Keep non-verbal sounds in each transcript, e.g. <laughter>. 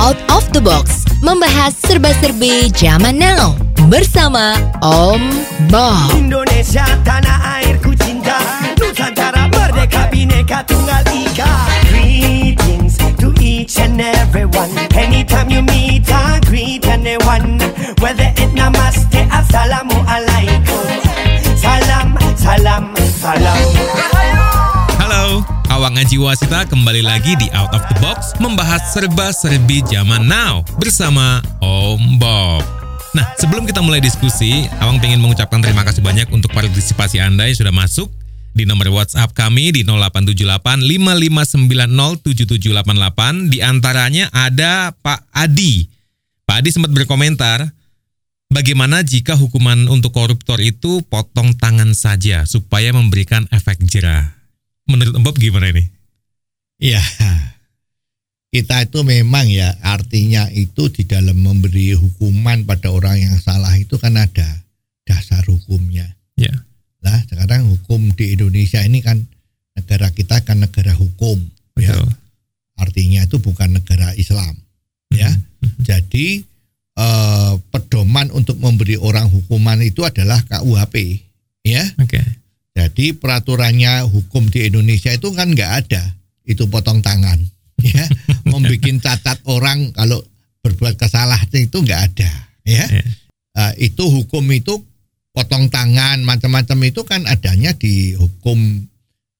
Out of the Box membahas serba-serbi zaman now bersama Om Bob. Indonesia tanah airku cinta. Nusantara merdeka bineka tunggal ika. Greetings to each and everyone. Anytime you meet I greet anyone Whether it namaste assalamualaikum Salam, salam, salam. Halo, Aji Wasita kembali lagi di Out of the Box membahas serba-serbi zaman now bersama Om Bob. Nah, sebelum kita mulai diskusi, Awang pengen mengucapkan terima kasih banyak untuk partisipasi Anda yang sudah masuk di nomor WhatsApp kami di 0878 5590 7788. Di antaranya ada Pak Adi. Pak Adi sempat berkomentar, bagaimana jika hukuman untuk koruptor itu potong tangan saja supaya memberikan efek jerah? Menurut Bob gimana ini? Ya, kita itu memang ya artinya itu di dalam memberi hukuman pada orang yang salah itu kan ada dasar hukumnya. Ya. Lah sekarang hukum di Indonesia ini kan negara kita kan negara hukum, ya. Betul. Artinya itu bukan negara Islam, ya. Mhm. Jadi eh, pedoman untuk memberi orang hukuman itu adalah KUHP, ya. Oke. Jadi peraturannya hukum di Indonesia itu kan nggak ada, itu potong tangan, <laughs> ya, membikin catat orang kalau berbuat kesalahan itu nggak ada, ya. Ya. Eh, itu hukum itu potong tangan macam-macam itu kan adanya di hukum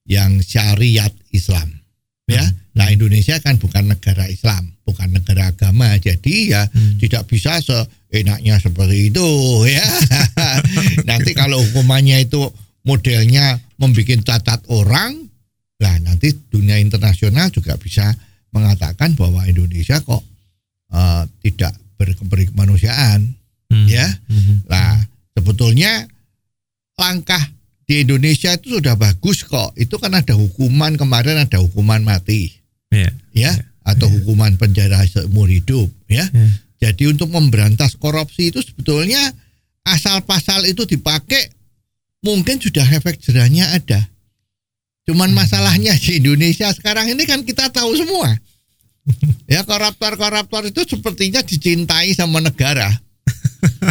yang syariat Islam, ya. Nah Indonesia kan bukan negara Islam, bukan negara agama, jadi ya Hmm. tidak bisa seenaknya seperti itu, ya. <laughs> nanti kalau hukumannya itu modelnya membuat catat orang, lah nanti dunia internasional juga bisa mengatakan bahwa Indonesia kok eh, tidak berkeberi kemanusiaan, Hmm. ya. Mhm. Lah sebetulnya langkah di Indonesia itu sudah bagus kok. Itu kan ada hukuman kemarin ada hukuman mati, Ya. ya, atau hukuman penjara seumur hidup, ya. Ya. Jadi untuk memberantas korupsi itu sebetulnya asal pasal itu dipakai mungkin sudah efek jerahnya ada. Cuman masalahnya di Indonesia sekarang ini kan kita tahu semua. Ya koruptor-koruptor itu sepertinya dicintai sama negara.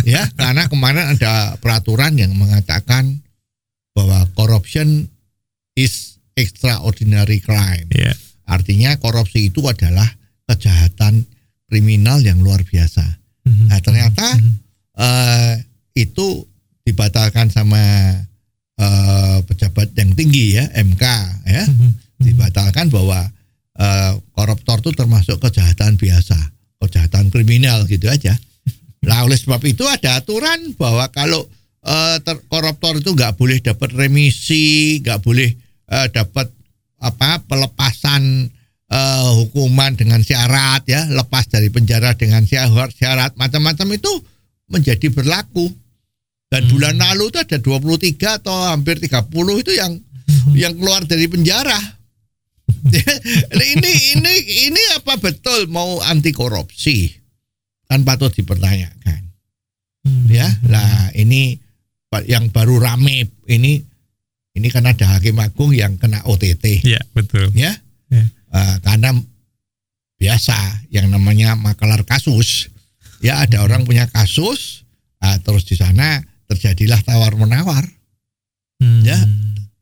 ya, karena kemarin ada peraturan yang mengatakan bahwa corruption is extraordinary crime. Ya. Artinya korupsi itu adalah kejahatan kriminal yang luar biasa. Mhm. Nah, ternyata eh, itu dibatalkan sama eh, pejabat yang tinggi ya MK ya Mhm. dibatalkan bahwa eh, koruptor itu termasuk kejahatan biasa kejahatan kriminal gitu aja. Nah oleh sebab itu ada aturan bahwa kalau ter- koruptor itu nggak boleh dapat remisi, nggak boleh eh, dapat apa pelepasan eh, hukuman dengan syarat ya, lepas dari penjara dengan syarat, syarat macam-macam itu menjadi berlaku. Dan Hmm. bulan lalu itu ada 23 atau hampir 30 itu yang yang keluar dari penjara. <laughs> ini ini ini apa betul mau anti korupsi? Kan patut dipertanyakan. Hmm. Ya, lah ini yang baru rame ini ini kan ada hakim agung yang kena OTT Ya, betul. ya. Ya. Eh, karena biasa yang namanya makalar kasus. Ya, ada orang punya kasus ah, terus di sana terjadilah tawar menawar Hmm. Ya.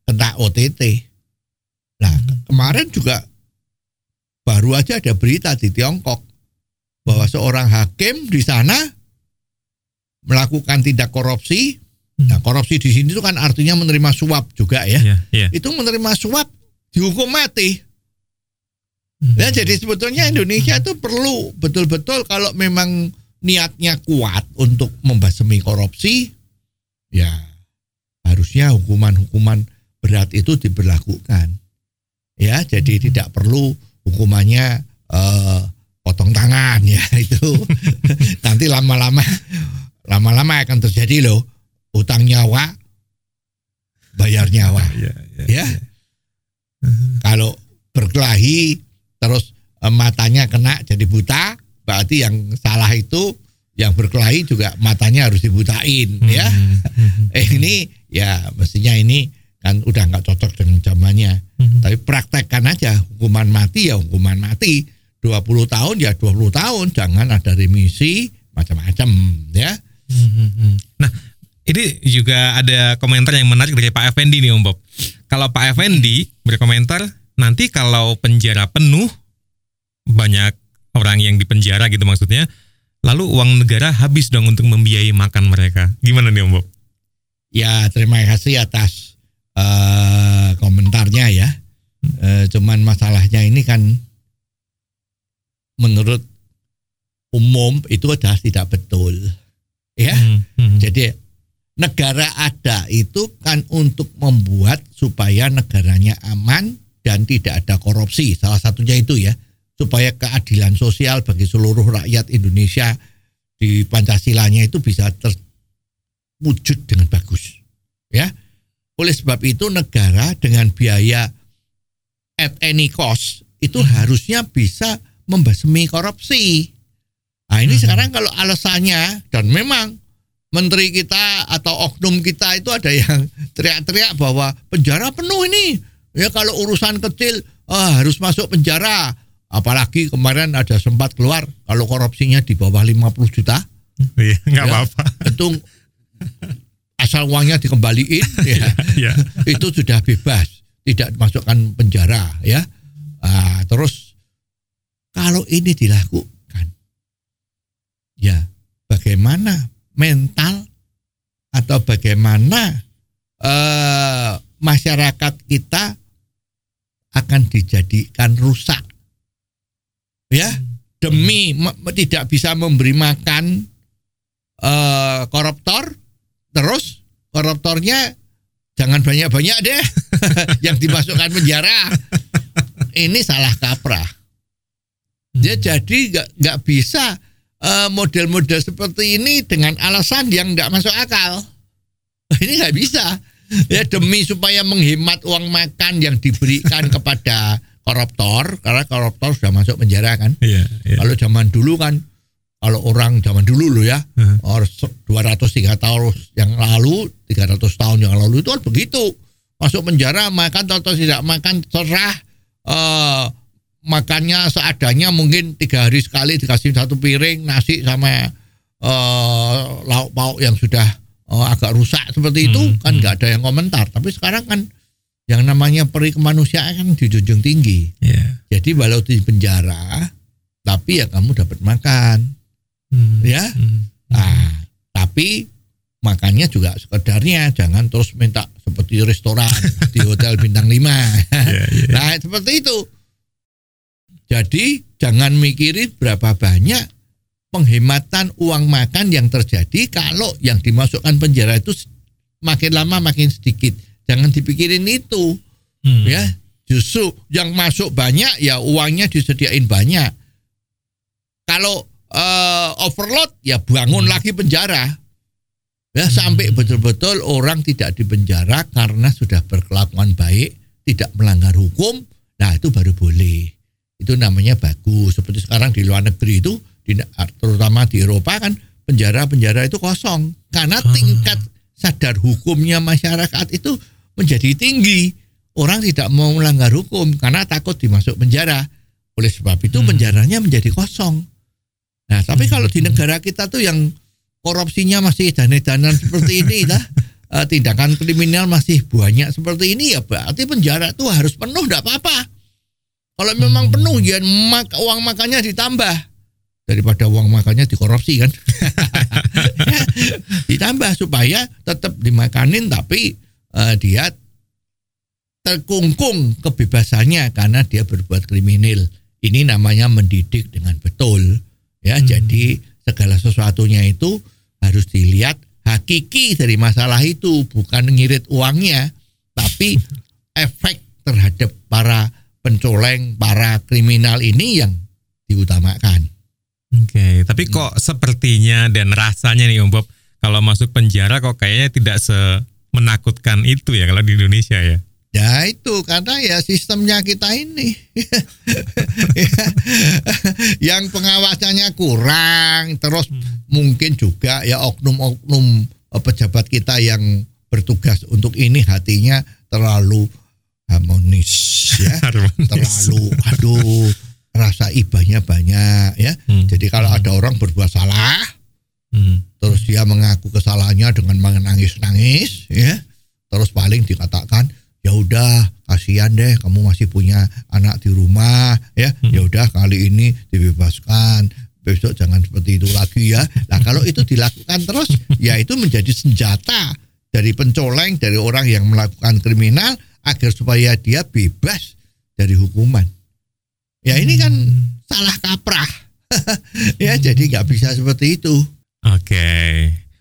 kena OTT. Nah, kemarin juga baru aja ada berita di Tiongkok bahwa seorang hakim di sana melakukan tindak korupsi. Nah, korupsi di sini itu kan artinya menerima suap juga ya. Ya, ya. Itu menerima suap dihukum mati. Hmm. Ya, jadi sebetulnya Indonesia itu perlu betul-betul kalau memang niatnya kuat untuk membasmi korupsi, ya harusnya hukuman-hukuman berat itu diberlakukan. Ya, jadi tidak perlu hukumannya eh, potong tangan ya <laughs> itu. Nanti lama-lama lama-lama akan terjadi loh utang nyawa bayar nyawa. <laughs> Ya, ya. Ya. <laughs> Kalau berkelahi terus eh, matanya kena jadi buta, berarti yang salah itu yang berkelahi juga matanya harus dibutain ya. Hmm. <laughs> Eh ini ya mestinya ini kan udah nggak cocok dengan zamannya. Hmm. Tapi praktekkan aja hukuman mati ya hukuman mati 20 tahun ya 20 tahun, jangan ada remisi macam-macam ya. Nah, ini juga ada komentar yang menarik dari Pak Effendi nih Om Bob. Kalau Pak Effendi berkomentar, nanti kalau penjara penuh, banyak orang yang dipenjara gitu maksudnya, lalu uang negara habis dong untuk membiayai makan mereka. Gimana nih Om Bob? Ya terima kasih atas eh, komentarnya ya. Eh, cuman masalahnya ini kan menurut umum itu adalah tidak betul. Ya. Hmm, hmm. Jadi negara ada itu kan untuk membuat supaya negaranya aman dan tidak ada korupsi. Salah satunya itu ya, supaya keadilan sosial bagi seluruh rakyat Indonesia di Pancasilanya itu bisa terwujud dengan bagus. Ya. Oleh sebab itu negara dengan biaya at any cost itu harusnya bisa membasmi korupsi. Nah ini sekarang kalau alasannya dan memang menteri kita atau oknum kita itu ada yang <laughs> teriak-teriak bahwa penjara penuh ini. Ya kalau urusan kecil ah, harus masuk penjara. Apalagi kemarin ada sempat keluar kalau korupsinya di bawah 50 juta Iya, nggak Ya. apa-apa. itu asal uangnya dikembaliin <laughs> ya, Iya. itu sudah bebas tidak dimasukkan penjara ya Ah, terus kalau ini dilakukan ya bagaimana mental atau bagaimana eh, masyarakat kita akan dijadikan rusak ya demi tidak bisa memberi makan eh, koruptor terus koruptornya jangan banyak-banyak deh <laughs> yang dimasukkan penjara. Ini salah kaprah. Ya jadi nggak nggak bisa eh, model-model seperti ini dengan alasan yang nggak masuk akal. <laughs> Ini nggak bisa. Ya demi supaya menghemat uang makan yang diberikan <laughs> kepada koruptor karena koruptor sudah masuk penjara kan Iya, iya. kalau zaman dulu kan kalau orang zaman dulu loh ya Hmm. or 203 tahun yang lalu 300 tahun yang lalu itu kan begitu masuk penjara makan atau tidak makan serah eh, makannya seadanya mungkin tiga hari sekali dikasih satu piring nasi sama eh, lauk pauk yang sudah eh, agak rusak seperti itu Hmm, kan nggak ada yang komentar tapi sekarang kan yang namanya peri kemanusiaan kan dijunjung tinggi Iya. jadi walau di penjara, tapi ya kamu dapat makan, Hmm, ya. hmm. Nah, tapi makannya juga sekedarnya, jangan terus minta seperti restoran <laughs> di hotel bintang 5. Iya, iya. Nah, seperti itu. Jadi jangan mikirin berapa banyak penghematan uang makan yang terjadi kalau yang dimasukkan penjara itu makin lama makin sedikit. Jangan dipikirin itu. Hmm. ya justru yang masuk banyak ya uangnya disediain banyak. Kalau eh, overload ya bangun lagi penjara. Ya sampai betul-betul orang tidak dipenjara karena sudah berkelakuan baik tidak melanggar hukum nah itu baru boleh. Itu namanya bagus seperti sekarang di luar negeri itu di, terutama di Eropa kan penjara-penjara itu kosong. Karena tingkat sadar hukumnya masyarakat itu menjadi tinggi orang tidak mau melanggar hukum karena takut dimasuk penjara. Oleh sebab itu Hmm. penjaranya menjadi kosong. Nah, tapi kalau di negara kita tuh yang korupsinya masih dan-danan seperti ini, dah, <laughs> eh, tindakan kriminal masih banyak seperti ini ya berarti penjara tuh harus penuh, tidak apa-apa. Kalau memang penuh, ya mak- uang makannya ditambah daripada uang makannya dikorupsi kan. <laughs> ditambah supaya tetap dimakanin tapi eh, dia terkungkung kebebasannya karena dia berbuat kriminal. Ini namanya mendidik dengan betul. Ya, jadi segala sesuatunya itu harus dilihat hakiki dari masalah itu, bukan ngirit uangnya, tapi <laughs> efek terhadap para pencoleng, para kriminal ini yang diutamakan. Oke, tapi kok sepertinya dan rasanya nih Om Bob, kalau masuk penjara kok kayaknya tidak semenakutkan itu ya kalau di Indonesia ya. Ya itu karena ya sistemnya kita ini <laughs> yang pengawasannya kurang terus mungkin juga ya oknum-oknum eh, pejabat kita yang bertugas untuk ini hatinya terlalu harmonis ya <laughs> Harmonis. terlalu aduh rasa ibahnya banyak ya. Hmm. Jadi kalau ada orang berbuat salah, Hmm. Terus dia mengaku kesalahannya dengan menangis-nangis ya. Terus paling dikatakan, ya udah kasihan deh kamu masih punya anak di rumah ya. Ya udah kali ini dibebaskan. Besok jangan seperti itu lagi ya. Nah kalau itu dilakukan terus, ya itu menjadi senjata dari pencoleng dari orang yang melakukan kriminal agar supaya dia bebas dari hukuman. Ya ini kan salah kaprah. <laughs> ya jadi nggak bisa seperti itu. Oke.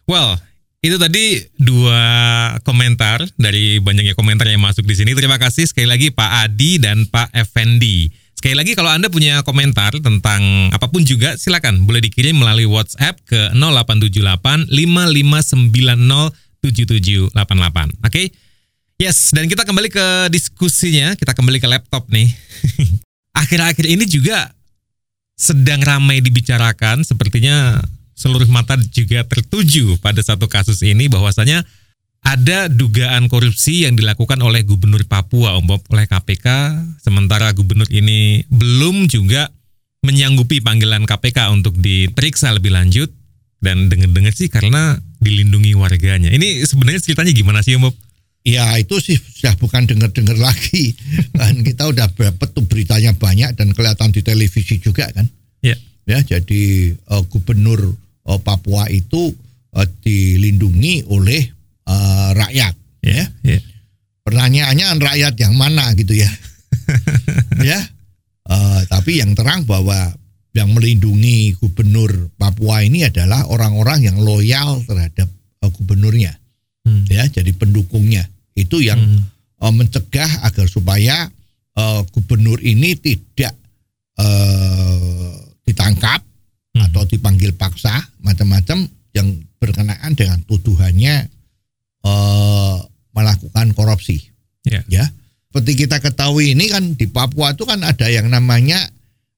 Well, itu tadi dua komentar dari banyaknya komentar yang masuk di sini. Terima kasih sekali lagi Pak Adi dan Pak Effendi. Sekali lagi kalau Anda punya komentar tentang apa pun juga silakan boleh dikirim melalui WhatsApp ke 0878 5590 7788. Oke. Yes, dan kita kembali ke diskusinya, kita kembali ke laptop nih. <laughs> Akhir-akhir ini juga sedang ramai dibicarakan, sepertinya seluruh mata juga tertuju pada satu kasus ini bahwasanya ada dugaan korupsi yang dilakukan oleh Gubernur Papua Om Bob, oleh KPK sementara gubernur ini belum juga menyanggupi panggilan KPK untuk diperiksa lebih lanjut dan dengar-dengar sih karena dilindungi warganya. Ini sebenarnya ceritanya gimana sih Om Bob? Ya itu sih sudah bukan dengar-dengar lagi. <laughs> kan kita udah dapat tuh beritanya banyak dan kelihatan di televisi juga kan. Ya. Ya jadi eh, gubernur eh, Papua itu eh, dilindungi oleh eh, rakyat. Ya. Ya. Pertanyaannya rakyat yang mana gitu ya. <laughs> ya. Eh, tapi yang terang bahwa yang melindungi gubernur Papua ini adalah orang-orang yang loyal terhadap eh, gubernurnya Hmm. ya jadi pendukungnya itu yang Hmm. eh, mencegah agar supaya eh, gubernur ini tidak eh, ditangkap Hmm. atau dipanggil paksa macam-macam yang berkenaan dengan tuduhannya eh, melakukan korupsi Ya. ya seperti kita ketahui ini kan di Papua itu kan ada yang namanya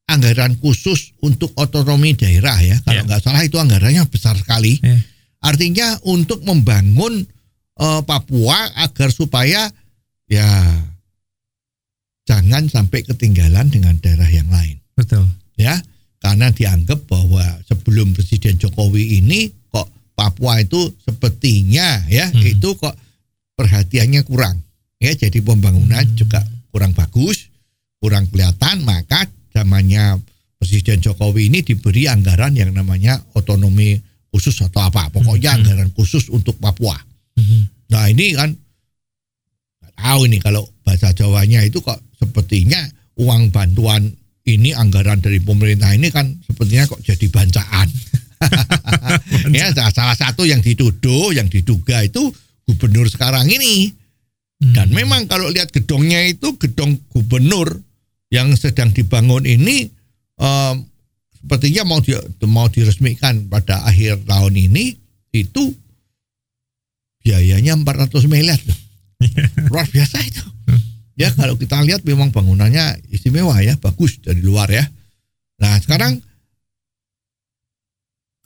anggaran khusus untuk otonomi daerah ya kalau nggak salah itu anggarannya besar sekali Ya. artinya untuk membangun eh, Papua agar supaya ya jangan sampai ketinggalan dengan daerah yang lain Betul. ya karena dianggap bahwa sebelum Presiden Jokowi ini kok Papua itu sepertinya ya Hmm. itu kok perhatiannya kurang ya jadi pembangunan juga kurang bagus kurang kelihatan maka zamannya Presiden Jokowi ini diberi anggaran yang namanya otonomi khusus atau apa pokoknya Hmm. anggaran khusus untuk Papua Hmm. Nah ini kan tahu ini kalau bahasa Jawanya itu kok sepertinya uang bantuan ini anggaran dari pemerintah ini kan sepertinya kok jadi bancaan. <laughs> ya salah- satu yang dituduh, yang diduga itu gubernur sekarang ini. Dan memang kalau lihat gedongnya itu gedong gubernur yang sedang dibangun ini em, sepertinya mau di, mau diresmikan pada akhir tahun ini itu biayanya 400 miliar <laughs> luar biasa itu ya kalau kita lihat memang bangunannya istimewa ya bagus dari luar ya nah sekarang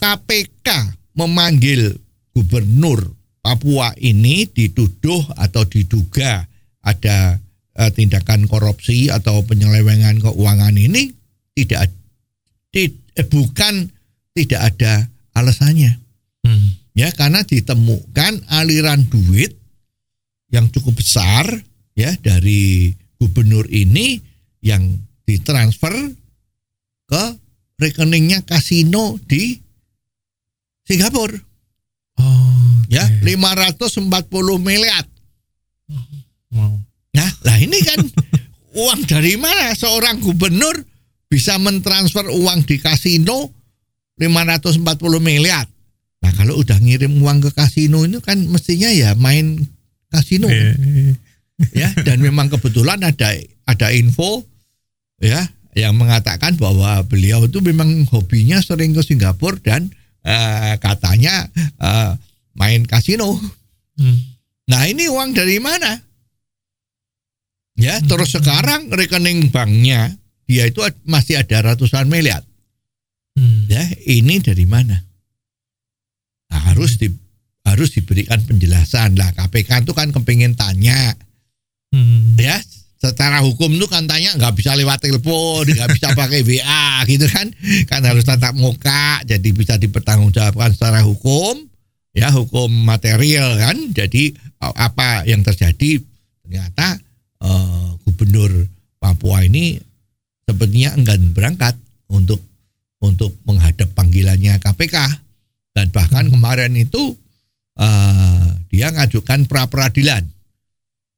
KPK memanggil gubernur Papua ini dituduh atau diduga ada eh, tindakan korupsi atau penyelewengan keuangan ini tidak ti- eh, bukan tidak ada alasannya Hmm. ya karena ditemukan aliran duit yang cukup besar ya dari gubernur ini yang ditransfer ke rekeningnya kasino di Singapura Oh. ya oke. 540 miliar Wow. Nah, lah ini kan <laughs> uang dari mana seorang gubernur bisa mentransfer uang di kasino 540 miliar. Nah, kalau udah ngirim uang ke kasino itu kan mestinya ya main kasino Iya, iya. Ya dan memang kebetulan ada ada info ya yang mengatakan bahwa beliau itu memang hobinya sering ke Singapura dan eh, katanya eh, main kasino. Hmm. Nah ini uang dari mana? Ya terus sekarang rekening banknya dia itu masih ada ratusan miliar. Hmm. Ya ini dari mana? Nah, harus di, harus diberikan penjelasan lah. KPK itu kan kepingin tanya Hmm. ya secara hukum tuh kan tanya nggak bisa lewat telepon, nggak bisa pakai <laughs> WA gitu kan, kan harus tatap muka, jadi bisa dipertanggungjawabkan secara hukum, ya hukum material kan. Jadi apa yang terjadi? Ternyata eh, gubernur Papua ini sepertinya enggan berangkat untuk untuk menghadap panggilannya KPK dan bahkan kemarin itu eh, dia ngajukan pra peradilan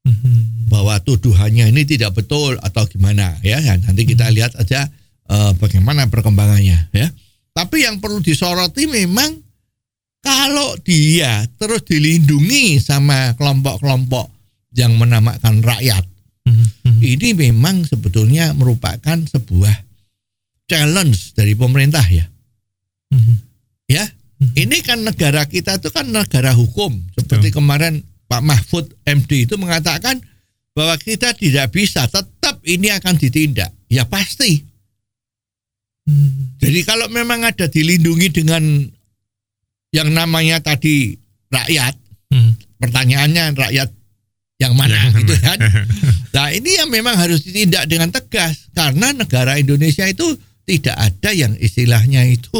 Mhm. bahwa tuduhannya ini tidak betul atau gimana ya Ya, nanti kita lihat aja eh, bagaimana perkembangannya ya. Tapi yang perlu disoroti memang kalau dia terus dilindungi sama kelompok-kelompok yang menamakan rakyat. Mhm. Mhm. ini memang sebetulnya merupakan sebuah challenge dari pemerintah ya. Ya ini kan negara kita itu kan negara hukum seperti kemarin Pak Mahfud MD itu mengatakan bahwa kita tidak bisa tetap ini akan ditindak. Ya pasti. Mhm. jadi kalau memang ada dilindungi dengan yang namanya tadi rakyat Mhm. pertanyaannya rakyat yang mana Yang gitu kan? Nah ini yang memang harus ditindak dengan tegas karena negara Indonesia itu tidak ada yang istilahnya itu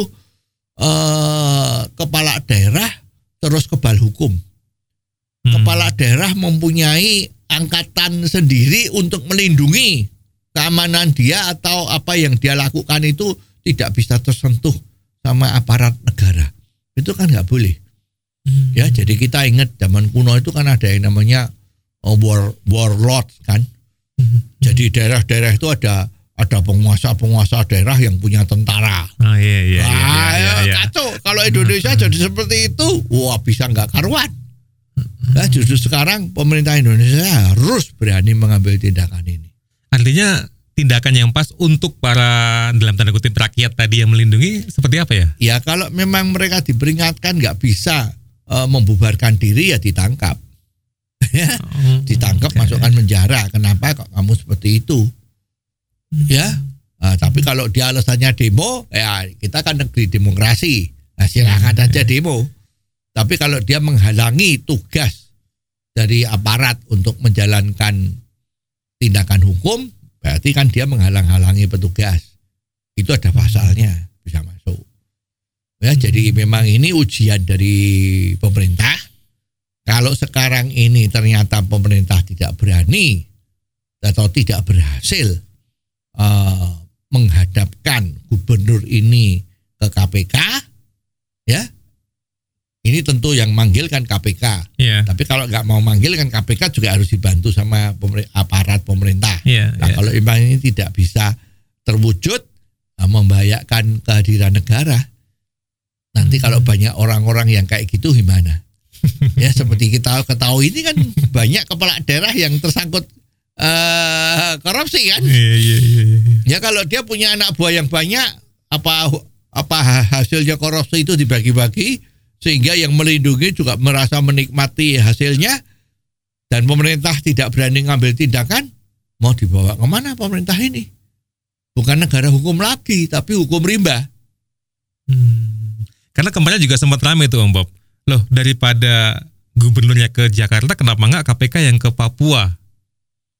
eh, kepala daerah terus kebal hukum Mhm. kepala daerah mempunyai angkatan sendiri untuk melindungi keamanan dia atau apa yang dia lakukan itu tidak bisa tersentuh sama aparat negara. Itu kan nggak boleh. Mhm. Ya, jadi kita ingat zaman kuno itu kan ada yang namanya uh, war warlord kan. Mhm. Jadi daerah-daerah itu ada ada penguasa-penguasa daerah yang punya tentara. Oh iya iya iya. Wah, iya, iya. kacau. Kalau Indonesia jadi seperti itu, wah bisa nggak karuan. Nah, justru sekarang pemerintah Indonesia harus berani mengambil tindakan ini. Artinya tindakan yang pas untuk para dalam tanda kutip rakyat tadi yang melindungi seperti apa ya? Ya kalau memang mereka diperingatkan nggak bisa eh, membubarkan diri ya ditangkap. <laughs> ya, Oh, ditangkap oke. masukkan penjara. Kenapa kok kamu seperti itu? Ya. Nah, tapi kalau dia alasannya demo, ya kita kan negeri demokrasi. Nah, silakan aja demo. Tapi kalau dia menghalangi tugas dari aparat untuk menjalankan tindakan hukum, berarti kan dia menghalang-halangi petugas. Itu ada pasalnya, bisa masuk. Ya, jadi memang ini ujian dari pemerintah. Kalau sekarang ini ternyata pemerintah tidak berani atau tidak berhasil eh, menghadapkan gubernur ini ke KPK, ya ini tentu yang manggil kan KPK. Iya. Tapi kalau nggak mau manggil kan KPK juga harus dibantu sama pemer- aparat pemerintah. Iya. Nah, iya. kalau memang ini tidak bisa terwujud, nah, membahayakan kehadiran negara. Nanti kalau Hmm. banyak orang-orang yang kayak gitu gimana? <laughs> ya seperti kita ketahui ini kan banyak kepala daerah yang tersangkut eh, korupsi kan? Iya iya iya. iya. Ya kalau dia punya anak buah yang banyak, apa apa hasilnya korupsi itu dibagi-bagi sehingga yang melindungi juga merasa menikmati hasilnya dan pemerintah tidak berani ngambil tindakan, mau dibawa ke mana pemerintah ini? Bukan negara hukum lagi, tapi hukum rimba. Hmm. Karena kemarin juga sempat ramai tuh Om Bob. Loh daripada gubernurnya ke Jakarta kenapa nggak KPK yang ke Papua?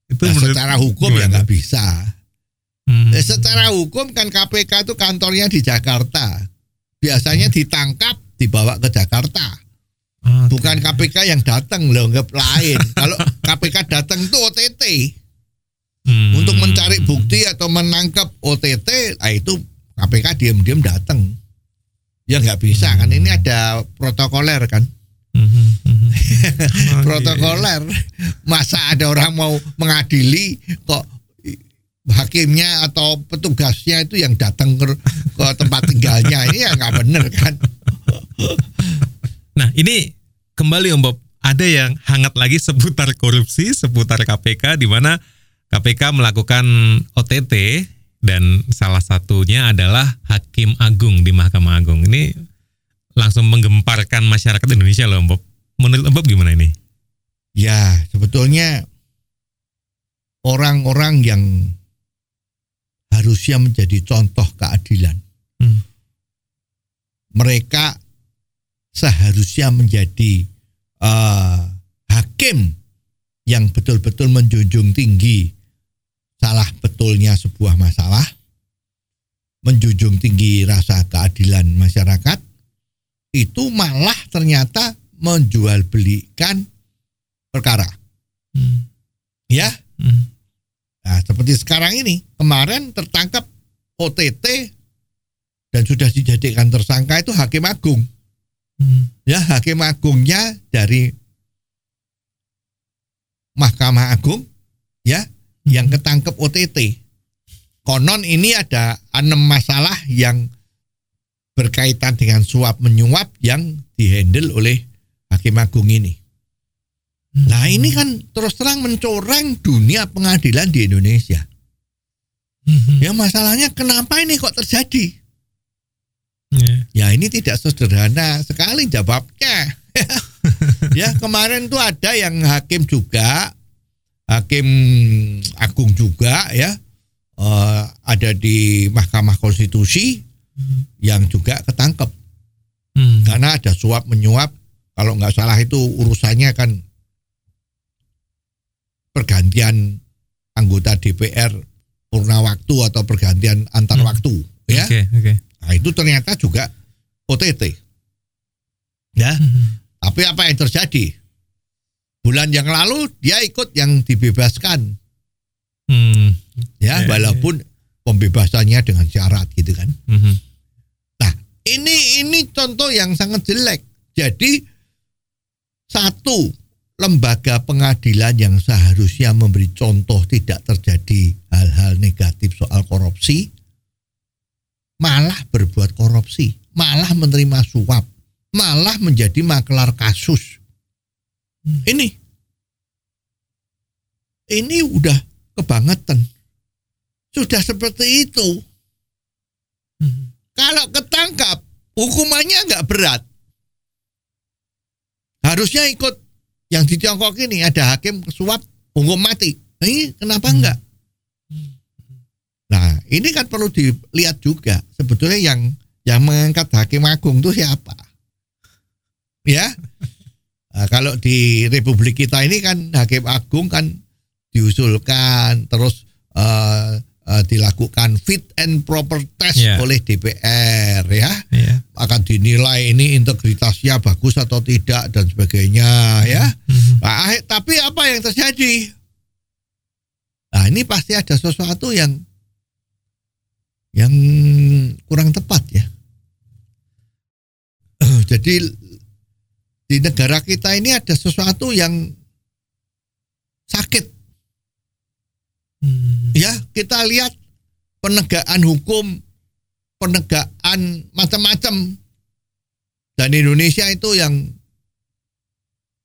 Itu Nah, menurut- secara hukum ya gimana? nggak bisa. Hmm. Eh, secara hukum kan KPK itu kantornya di Jakarta. Biasanya ditangkap dibawa ke Jakarta. Oke. Bukan KPK yang datang loh, nggak lain. <laughs> Kalau KPK datang itu OTT Hmm. untuk mencari bukti atau menangkap OTT, nah itu KPK diam-diam datang. Ya nggak bisa kan, ini ada protokoler kan, Hmm, hmm, hmm. <laughs> Oh, iya, protokoler. Masa ada orang mau mengadili kok hakimnya atau petugasnya itu yang datang ke, ke tempat tinggalnya ini ya nggak bener kan? <laughs> Nah ini kembali Om Bob, ada yang hangat lagi seputar korupsi, seputar KPK di mana KPK melakukan OTT dan salah satunya adalah Hakim Agung di Mahkamah Agung. Ini langsung menggemparkan masyarakat Indonesia loh Om Bob. Menurut Om Bob gimana ini? Ya sebetulnya orang-orang yang harusnya menjadi contoh keadilan. Hmm. Mereka seharusnya menjadi eh, hakim yang betul-betul menjunjung tinggi salah betulnya sebuah masalah, menjunjung tinggi rasa keadilan masyarakat, itu malah ternyata menjual belikan perkara. Hmm. Ya, Hmm. Nah, seperti sekarang ini, kemarin tertangkap OTT dan sudah dijadikan tersangka itu Hakim Agung. Hmm. Ya, Hakim Agungnya dari Mahkamah Agung ya yang ketangkep OTT. Konon ini ada enam masalah yang berkaitan dengan suap menyuap yang dihandle oleh Hakim Agung ini. Nah ini kan terus terang mencoreng dunia pengadilan di Indonesia. Hmm. Ya masalahnya kenapa ini kok terjadi? Ya. Ini tidak sederhana sekali jawabnya. <laughs> ya kemarin tuh ada yang hakim juga, hakim agung juga ya, eh, ada di Mahkamah Konstitusi yang juga ketangkep Hmm. karena ada suap menyuap. Kalau nggak salah itu urusannya kan pergantian anggota DPR purna waktu atau pergantian antar Hmm. waktu ya. Oke, oke. Nah, itu ternyata juga OTT. Ya, Hmm. tapi apa yang terjadi? Bulan yang lalu dia ikut yang dibebaskan, Hmm. ya, Ya, walaupun pembebasannya dengan syarat gitu kan. Hmm. Nah, ini ini contoh yang sangat jelek. Jadi satu lembaga pengadilan yang seharusnya memberi contoh tidak terjadi hal-hal negatif soal korupsi malah berbuat korupsi, malah menerima suap, malah menjadi makelar kasus. Ini ini udah kebangetan. Sudah seperti itu. Hmm. Kalau ketangkap, hukumannya nggak berat. Harusnya ikut yang di Tiongkok ini ada hakim suap hukum mati. Ini kenapa enggak? Nah, ini kan perlu dilihat juga sebetulnya yang yang mengangkat hakim agung itu siapa? Ya. Nah, kalau di Republik kita ini kan hakim agung kan diusulkan terus eh, eh, dilakukan fit and proper test Ya. oleh DPR ya Ya. akan dinilai ini integritasnya bagus atau tidak dan sebagainya ya. Hmm. Nah, ah- tapi apa yang terjadi? Nah, ini pasti ada sesuatu yang yang kurang tepat ya. Jadi di negara kita ini ada sesuatu yang sakit Hmm. ya. Kita lihat penegakan hukum, penegakan macam-macam dan Indonesia itu yang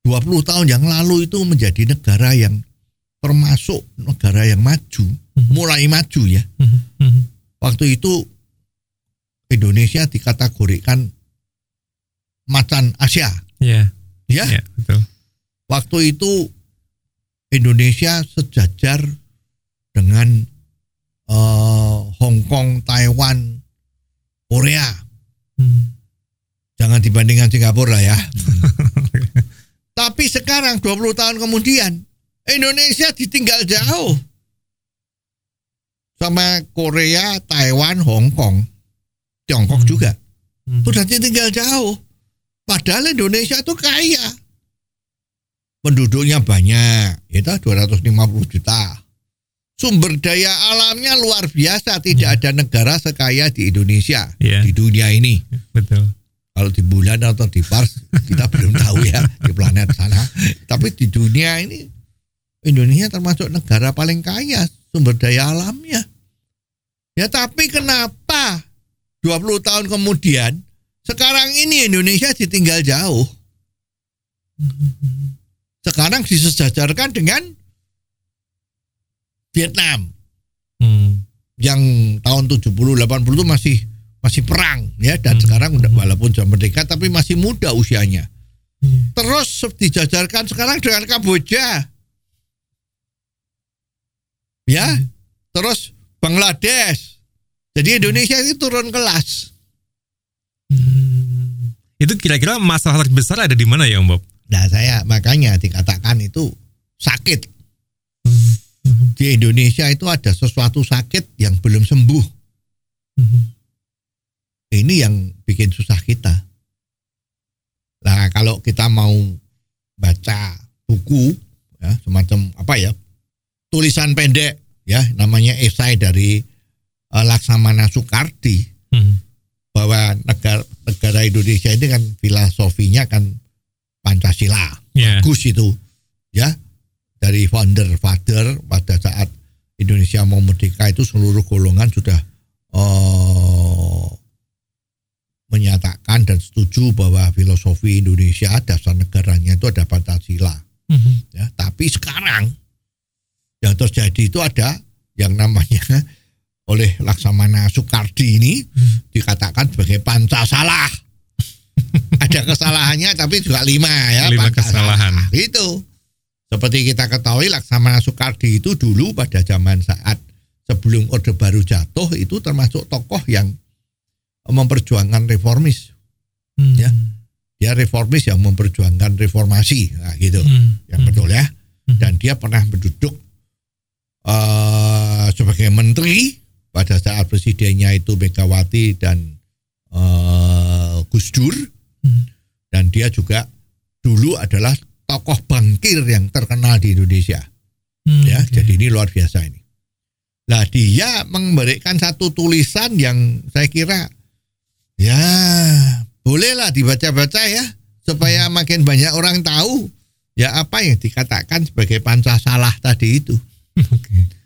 20 tahun yang lalu itu menjadi negara yang termasuk negara yang maju, mulai maju ya. Hmm. Hmm. Waktu itu Indonesia dikategorikan macan Asia, Ya. ya. Ya, betul. Waktu itu Indonesia sejajar dengan eh, Hong Kong, Taiwan, Korea. Hmm. Jangan dibandingkan Singapura lah ya. <laughs> Tapi sekarang 20 tahun kemudian Indonesia ditinggal jauh sama Korea, Taiwan, Hong Kong, Tiongkok Hmm. juga. Hmm. Sudah ditinggal jauh. Padahal Indonesia itu kaya. Penduduknya banyak, itu 250 juta. Sumber daya alamnya luar biasa, tidak ada negara sekaya di Indonesia Iya. di dunia ini. Betul. Kalau di bulan atau di Mars kita <laughs> belum tahu ya di planet sana. Tapi di dunia ini Indonesia termasuk negara paling kaya sumber daya alamnya. Ya tapi kenapa 20 tahun kemudian sekarang ini Indonesia ditinggal jauh. Sekarang disejajarkan dengan Vietnam Hmm. yang tahun 70 80 itu masih masih perang ya dan Hmm. sekarang udah walaupun sudah merdeka tapi masih muda usianya. Hmm. Terus dijajarkan sekarang dengan Kamboja. Ya. Terus Bangladesh. Jadi Indonesia ini turun kelas. Hmm. Itu kira-kira masalah terbesar ada di mana ya, Om Bob? Nah, saya makanya dikatakan itu sakit. di Indonesia itu ada sesuatu sakit yang belum sembuh. Mhm. Ini yang bikin susah kita. Nah, kalau kita mau baca buku ya semacam apa ya tulisan pendek ya namanya esai dari eh, Laksamana Soekardi Mhm. Bahwa negara negara Indonesia ini kan filosofinya kan Pancasila Ya. bagus itu ya dari founder father pada saat Indonesia mau merdeka itu seluruh golongan sudah eh, menyatakan dan setuju bahwa filosofi Indonesia dasar negaranya itu ada Pancasila Mhm. ya tapi sekarang yang terjadi itu ada yang namanya oleh Laksamana Soekardi ini dikatakan sebagai Pancasala <laughs> ada kesalahannya tapi juga lima ya Lima Pancasala. kesalahan. itu seperti kita ketahui Laksamana Soekardi itu dulu pada zaman saat sebelum Orde Baru jatuh itu termasuk tokoh yang memperjuangkan reformis Mhm. Ya. dia reformis yang memperjuangkan reformasi nah, gitu Mhm. yang betul ya. Dan dia pernah menduduk eh sebagai menteri pada saat presidennya itu Megawati dan eh Gus Dur. Hmm. Dan dia juga dulu adalah tokoh bankir yang terkenal di Indonesia. Mhm. Ya, Oke. jadi ini luar biasa ini. Nah, dia memberikan satu tulisan yang saya kira ya bolehlah dibaca-baca ya supaya makin banyak orang tahu ya apa yang dikatakan sebagai Pancasala tadi itu. <laughs> Oke.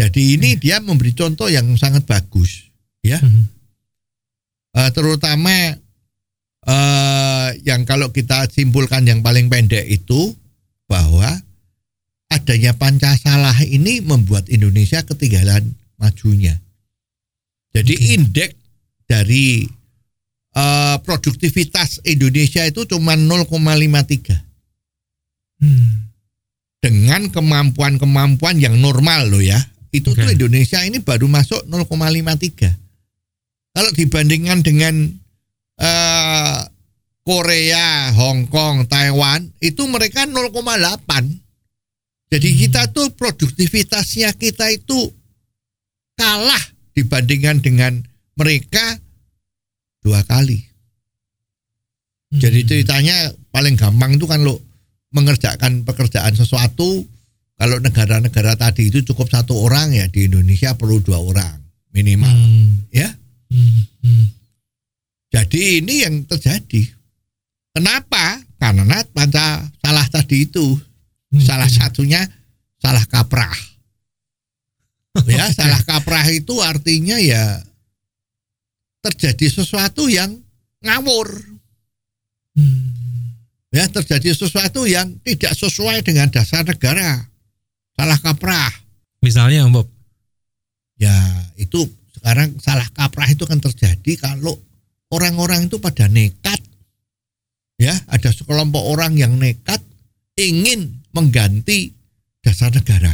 Jadi ini dia memberi contoh yang sangat bagus ya, Mhm. Eh, terutama eh, yang kalau kita simpulkan yang paling pendek itu bahwa adanya Pancasala ini membuat Indonesia ketinggalan majunya. Jadi Oke. indeks dari eh, produktivitas Indonesia itu cuma 0,53 Mhm. dengan kemampuan-kemampuan yang normal loh ya. Itu tuh Oke. Indonesia ini baru masuk 0,53. Kalau dibandingkan dengan eh, Korea, Hong Kong, Taiwan itu mereka 0,8. Jadi Hmm. kita tuh produktivitasnya kita itu kalah dibandingkan dengan mereka dua kali. Jadi Mhm. ceritanya paling gampang itu kan lo mengerjakan pekerjaan sesuatu kalau negara-negara tadi itu cukup satu orang ya di Indonesia perlu dua orang minimal Mhm. ya. Mhm. Mhm. Jadi ini yang terjadi. Kenapa? Karena panca salah tadi itu Mhm. salah satunya salah kaprah. <laughs> Ya, salah kaprah itu artinya ya terjadi sesuatu yang ngawur. Mhm. ya terjadi sesuatu yang tidak sesuai dengan dasar negara salah kaprah Misalnya Om Bob. ya itu sekarang salah kaprah itu kan terjadi kalau orang-orang itu pada nekat ya ada sekelompok orang yang nekat ingin mengganti dasar negara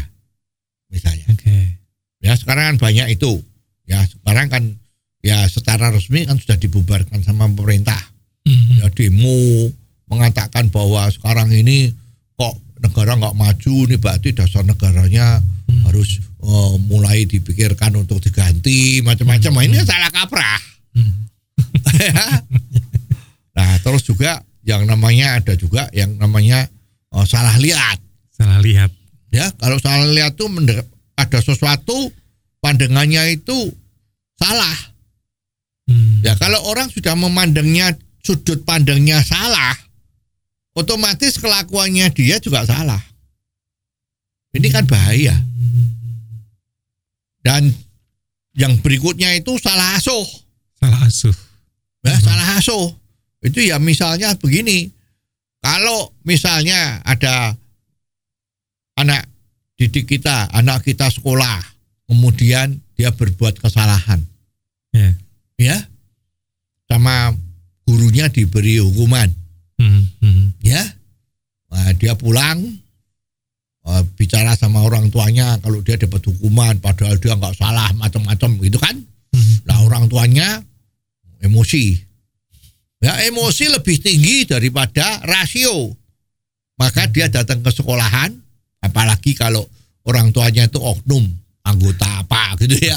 misalnya Oke. ya sekarang kan banyak itu ya sekarang kan ya secara resmi kan sudah dibubarkan sama pemerintah Mhm. ya demo mengatakan bahwa sekarang ini kok negara nggak maju nih berarti dasar negaranya Hmm. harus eh, mulai dipikirkan untuk diganti macam-macam Nah, ini salah kaprah Mhm. <laughs> nah terus juga yang namanya ada juga yang namanya eh, salah lihat Salah lihat. ya kalau salah lihat tuh ada sesuatu pandangannya itu salah Mhm. ya kalau orang sudah memandangnya sudut pandangnya salah otomatis kelakuannya dia juga salah. Ini kan bahaya. Dan yang berikutnya itu salah asuh. Salah asuh. ya Mhm. salah asuh. Itu ya misalnya begini. Kalau misalnya ada anak didik kita anak kita sekolah kemudian dia berbuat kesalahan. Ya. ya. Sama gurunya diberi hukuman Mhm. Mhm. ya Nah, dia pulang eh, bicara sama orang tuanya kalau dia dapat hukuman padahal dia nggak salah macam-macam gitu kan Mhm. Nah orang tuanya emosi. Ya emosi lebih tinggi daripada rasio. Maka dia datang ke sekolahan, apalagi kalau orang tuanya itu oknum anggota apa gitu ya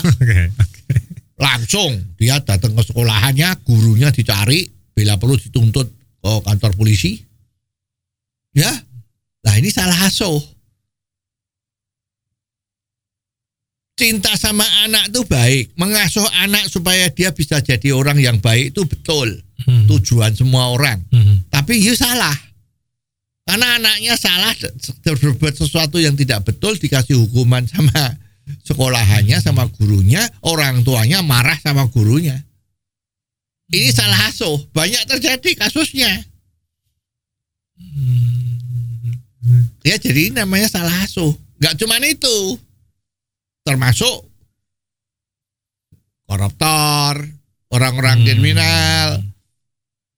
<laughs> langsung dia datang ke sekolahannya gurunya dicari bila perlu dituntut ke kantor polisi? Ya? Nah ini salah asuh. Cinta sama anak itu baik. Mengasuh anak supaya dia bisa jadi orang yang baik itu betul. Hmm. tujuan semua orang. Hmm. tapi you salah. Karena anaknya salah berbuat sesuatu yang tidak betul dikasih hukuman sama sekolahannya sama gurunya orang tuanya marah sama gurunya ini salah asuh banyak terjadi kasusnya ya jadi namanya salah asuh nggak cuman itu termasuk koruptor orang-orang Hmm. kriminal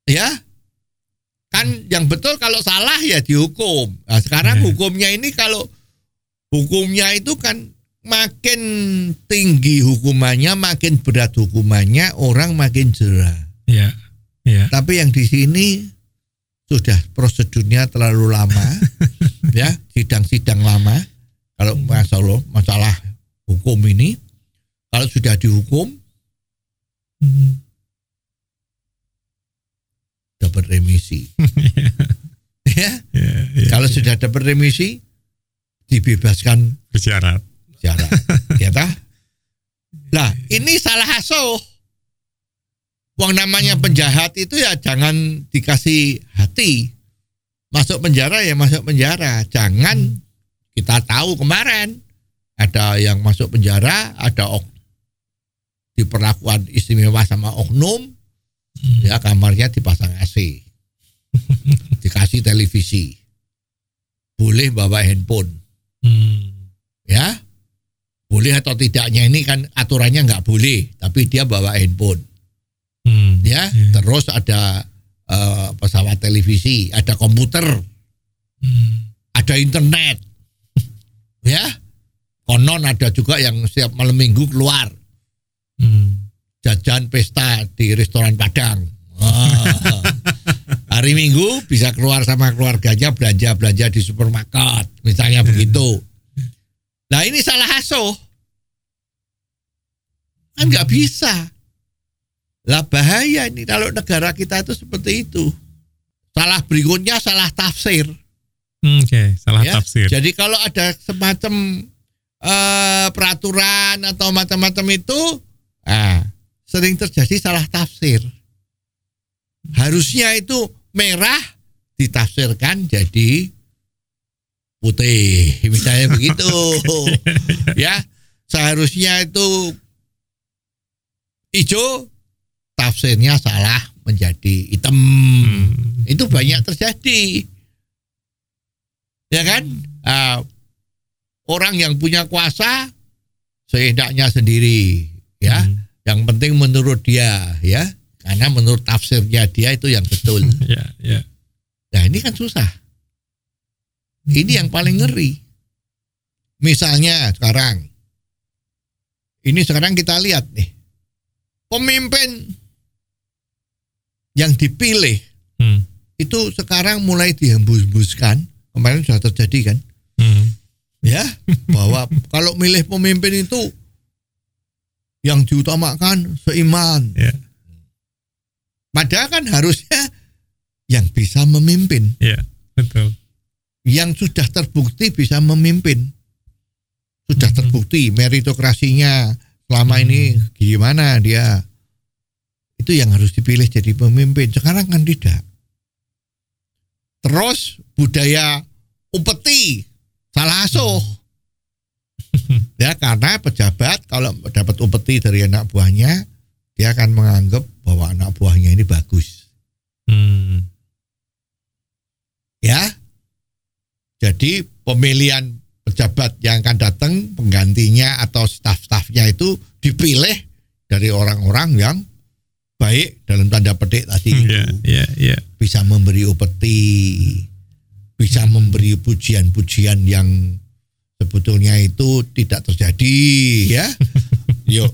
ya kan yang betul kalau salah ya dihukum. Nah, sekarang Ya. hukumnya ini kalau hukumnya itu kan makin tinggi hukumannya, makin berat hukumannya, orang makin jerah. Ya. Ya. Tapi yang di sini sudah prosedurnya terlalu lama, <laughs> ya sidang-sidang lama. Kalau masalah masalah hukum ini, kalau sudah dihukum Hmm. dapat remisi, <laughs> ya. Ya, ya, Kalau ya. sudah dapat remisi, dibebaskan bersyarat. syarat. <laughs> ya tah? Lah, ini salah asuh. Wong namanya penjahat itu ya jangan dikasih hati. Masuk penjara ya masuk penjara. Jangan kita tahu kemarin ada yang masuk penjara, ada ok, diperlakukan istimewa sama oknum, ya kamarnya dipasang AC. <laughs> Dikasih televisi. Boleh bawa handphone Hmm. ya boleh atau tidaknya ini kan aturannya nggak boleh tapi dia bawa handphone Hmm. Ya. Ya. terus ada eh, pesawat televisi ada komputer Hmm. ada internet. <laughs> Ya. Konon ada juga yang setiap malam minggu keluar. Hmm. jajan pesta di restoran Padang. Wah. <laughs> hari Minggu bisa keluar sama keluarganya belanja belanja di supermarket. Misalnya begitu. Nah ini salah asuh. Kan nggak bisa lah bahaya ini kalau negara kita itu seperti itu salah berikutnya salah tafsir Hmm, Oke, salah ya. tafsir. Jadi kalau ada semacam eh, peraturan atau macam-macam itu, ah, sering terjadi salah tafsir. Harusnya itu merah ditafsirkan jadi putih, <laughs> misalnya begitu. <laughs> ya, seharusnya itu hijau, tafsirnya salah menjadi hitam. Hmm. Itu banyak terjadi. Ya kan? Ah, orang yang punya kuasa seenaknya sendiri, ya. Hmm. Yang penting menurut dia, ya. Karena menurut tafsirnya dia itu yang betul. <laughs> Ya, ya. Nah, ini kan susah. Ini yang paling ngeri. Misalnya sekarang ini sekarang kita lihat nih. Pemimpin yang dipilih Hmm. itu sekarang mulai dihembus-hembuskan. Kemarin sudah terjadi kan? Hmm. ya bahwa <laughs> kalau milih pemimpin itu yang diutamakan seiman. Ya. Padahal kan harusnya yang bisa memimpin, Ya, betul. yang sudah terbukti bisa memimpin. Sudah Mhm. terbukti meritokrasinya selama ini gimana dia. Itu yang harus dipilih jadi pemimpin. Sekarang kan tidak. Terus budaya upeti salah asuh. ya karena pejabat kalau dapat upeti dari anak buahnya dia akan menganggap bahwa anak buahnya ini bagus. Hmm. Ya. Jadi pemilihan pejabat yang akan datang penggantinya atau staf-stafnya itu dipilih dari orang-orang yang baik dalam tanda petik tadi itu. Ya, ya, ya. bisa memberi upeti, bisa memberi pujian-pujian yang sebetulnya itu tidak terjadi ya. <laughs> Yuk.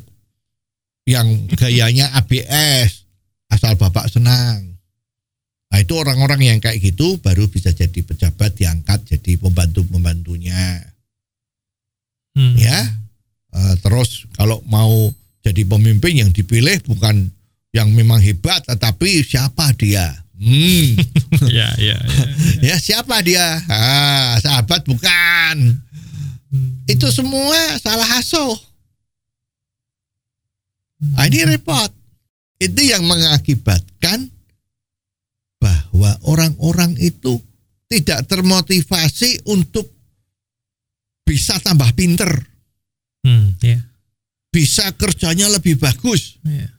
Yang gayanya ABS asal Bapak senang. Nah, itu orang-orang yang kayak gitu baru bisa jadi pejabat diangkat jadi pembantu-pembantunya. Hmm. ya Eh, terus kalau mau jadi pemimpin yang dipilih bukan yang memang hebat tetapi siapa dia? Hmm. <laughs> Ya, ya, ya. <laughs> ya siapa dia? Ah sahabat bukan. Itu semua salah asuh. Nah, ini repot. Itu yang mengakibatkan bahwa orang-orang itu tidak termotivasi untuk bisa tambah pinter. Hmm, ya. bisa kerjanya lebih bagus. Ya.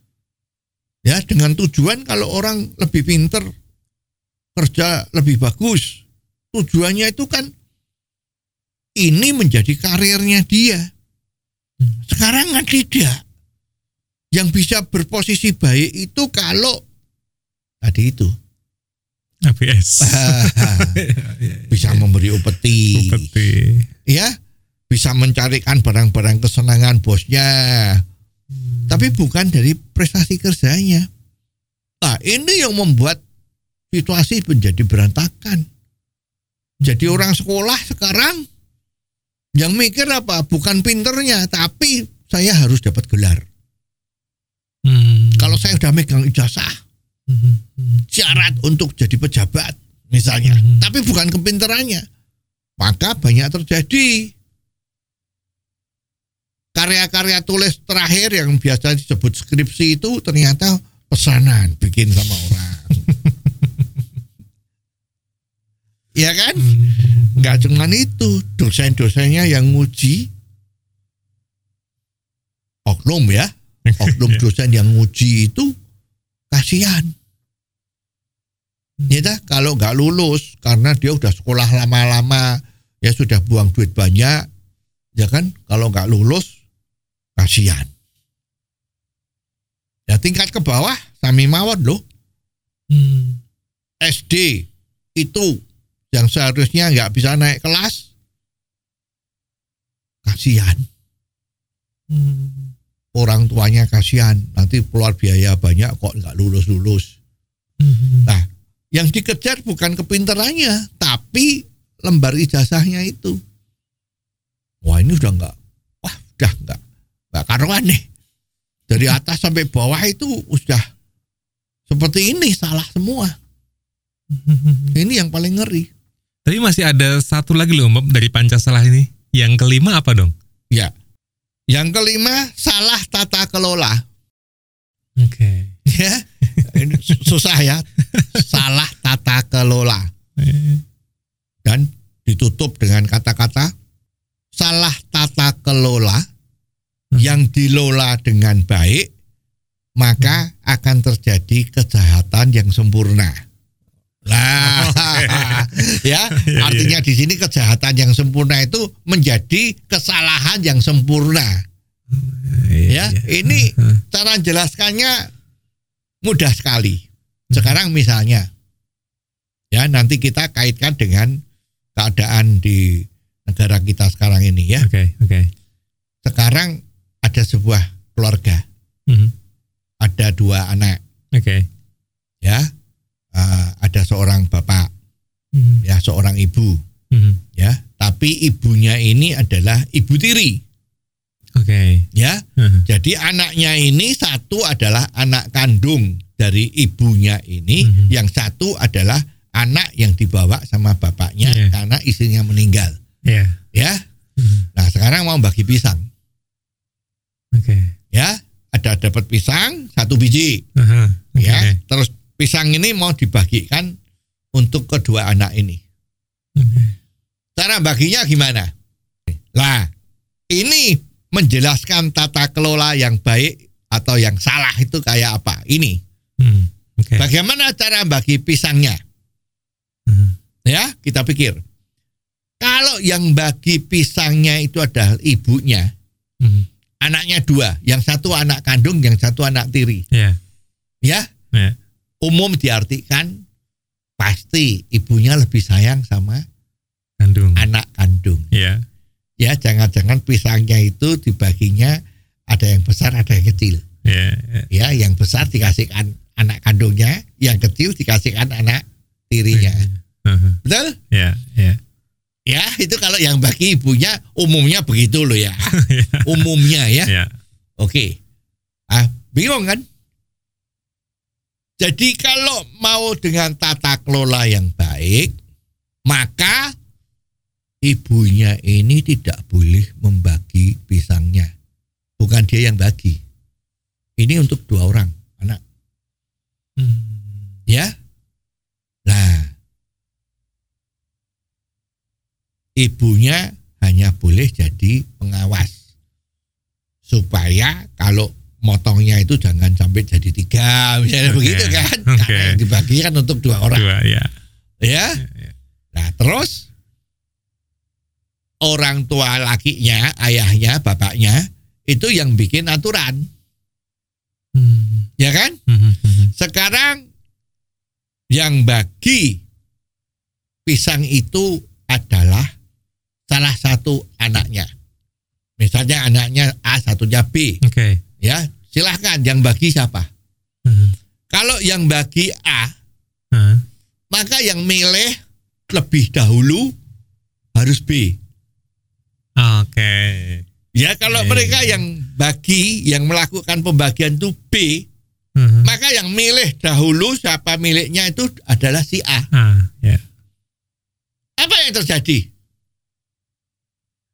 Ya dengan tujuan kalau orang lebih pinter kerja lebih bagus tujuannya itu kan ini menjadi karirnya dia. Sekarang kan tidak yang bisa berposisi baik itu kalau tadi itu. ABS. <laughs> bisa memberi upeti. Upeti. ya bisa mencarikan barang-barang kesenangan bosnya tapi bukan dari prestasi kerjanya. Nah ini yang membuat situasi menjadi berantakan. Jadi orang sekolah sekarang yang mikir apa? Bukan pinternya tapi saya harus dapat gelar. Hmm. kalau saya sudah megang ijazah Hmm, hmm. syarat untuk jadi pejabat misalnya. Mhm. tapi bukan kepinterannya. Maka banyak terjadi karya-karya tulis terakhir yang biasa disebut skripsi itu ternyata pesanan bikin sama orang. <laughs> Ya kan? Nggak cuman itu dosen-dosennya yang nguji. Oknum ya oknum <laughs> dosen yang nguji itu kasihan. Ya dah, kalau nggak lulus karena dia udah sekolah lama-lama ya sudah buang duit banyak ya kan? Kalau nggak lulus kasihan ya tingkat ke bawah sami mawon loh Hmm. SD itu yang seharusnya nggak bisa naik kelas kasihan Hmm. orang tuanya kasihan nanti keluar biaya banyak kok nggak lulus lulus Hmm. Nah, yang dikejar bukan kepintarannya, tapi lembar ijazahnya itu. Wah ini udah nggak, wah udah nggak, nggak karuan nih. Dari atas sampai bawah itu sudah seperti ini salah semua. <laughs> Ini yang paling ngeri. Tapi masih ada satu lagi loh Mbak, dari Pancasila ini. Yang kelima apa dong? Ya. Yang kelima salah tata kelola. Oke. <laughs> Ya, ini su- susah ya. Salah tata kelola. Dan ditutup dengan kata-kata salah tata kelola Hmm. yang dilola dengan baik maka akan terjadi kejahatan yang sempurna. Nah, <laughs> ya artinya di sini kejahatan yang sempurna itu menjadi kesalahan yang sempurna. Ya, iya, iya. ini Hmm. cara jelaskannya mudah sekali. Sekarang misalnya, ya nanti kita kaitkan dengan keadaan di negara kita sekarang ini ya. Oke, oke. Sekarang ada sebuah keluarga, Hmm. ada dua anak, Oke. ya, Eh, ada seorang bapak, Hmm. ya seorang ibu, Hmm. ya. Tapi ibunya ini adalah ibu tiri, Oke. ya. Hmm. Jadi anaknya ini satu adalah anak kandung dari ibunya ini, Mhm. yang satu adalah anak yang dibawa sama bapaknya Iya. karena istrinya meninggal, Ya. ya. Hmm. Nah sekarang mau bagi pisang, Oke. ya. Ada dapat pisang satu biji, Aha, Oke. ya. Terus pisang ini mau dibagikan untuk kedua anak ini. Oke. Cara baginya gimana? Lah, ini menjelaskan tata kelola yang baik atau yang salah itu kayak apa? Ini. Hmm. Oke. Bagaimana cara bagi pisangnya? Hmm. Ya, kita pikir. Kalau yang bagi pisangnya itu adalah ibunya, Hmm. Anaknya dua, yang satu anak kandung, yang satu anak tiri. Ya. Ya, Ya. umum diartikan pasti ibunya lebih sayang sama Kandung. anak kandung. Ya. Ya, jangan-jangan pisangnya itu dibaginya ada yang besar, ada yang kecil. Ya. ya. Ya, yang besar dikasihkan anak kandungnya, yang kecil dikasihkan anak tirinya. Aha. Betul? Ya. Ya. Ya. itu kalau yang bagi ibunya umumnya begitu loh <laughs> ya. umumnya ya. Ya. Oke. Ah, bingung kan? Jadi kalau mau dengan tata kelola yang baik, maka ibunya ini tidak boleh membagi pisangnya. Bukan dia yang bagi. Ini untuk dua orang anak, Hmm. ya. Nah, ibunya hanya boleh jadi pengawas supaya kalau motongnya itu jangan sampai jadi tiga misalnya Oke, begitu kan oke. karena yang dibagi kan untuk dua orang Dua, ya. ya nah terus orang tua lakinya ayahnya bapaknya itu yang bikin aturan Hmm. ya kan Hmm, hmm, hmm. sekarang yang bagi pisang itu adalah salah satu anaknya. Misalnya anaknya A, satunya B. Oke. Ya, silahkan yang bagi siapa? Hmm. Kalau yang bagi A, Ah. maka yang milih lebih dahulu harus B. Oke. Ya, kalau Oke. mereka yang bagi, yang melakukan pembagian itu B, Hmm. maka yang milih dahulu siapa miliknya itu adalah si A. Ah, ya. apa yang terjadi?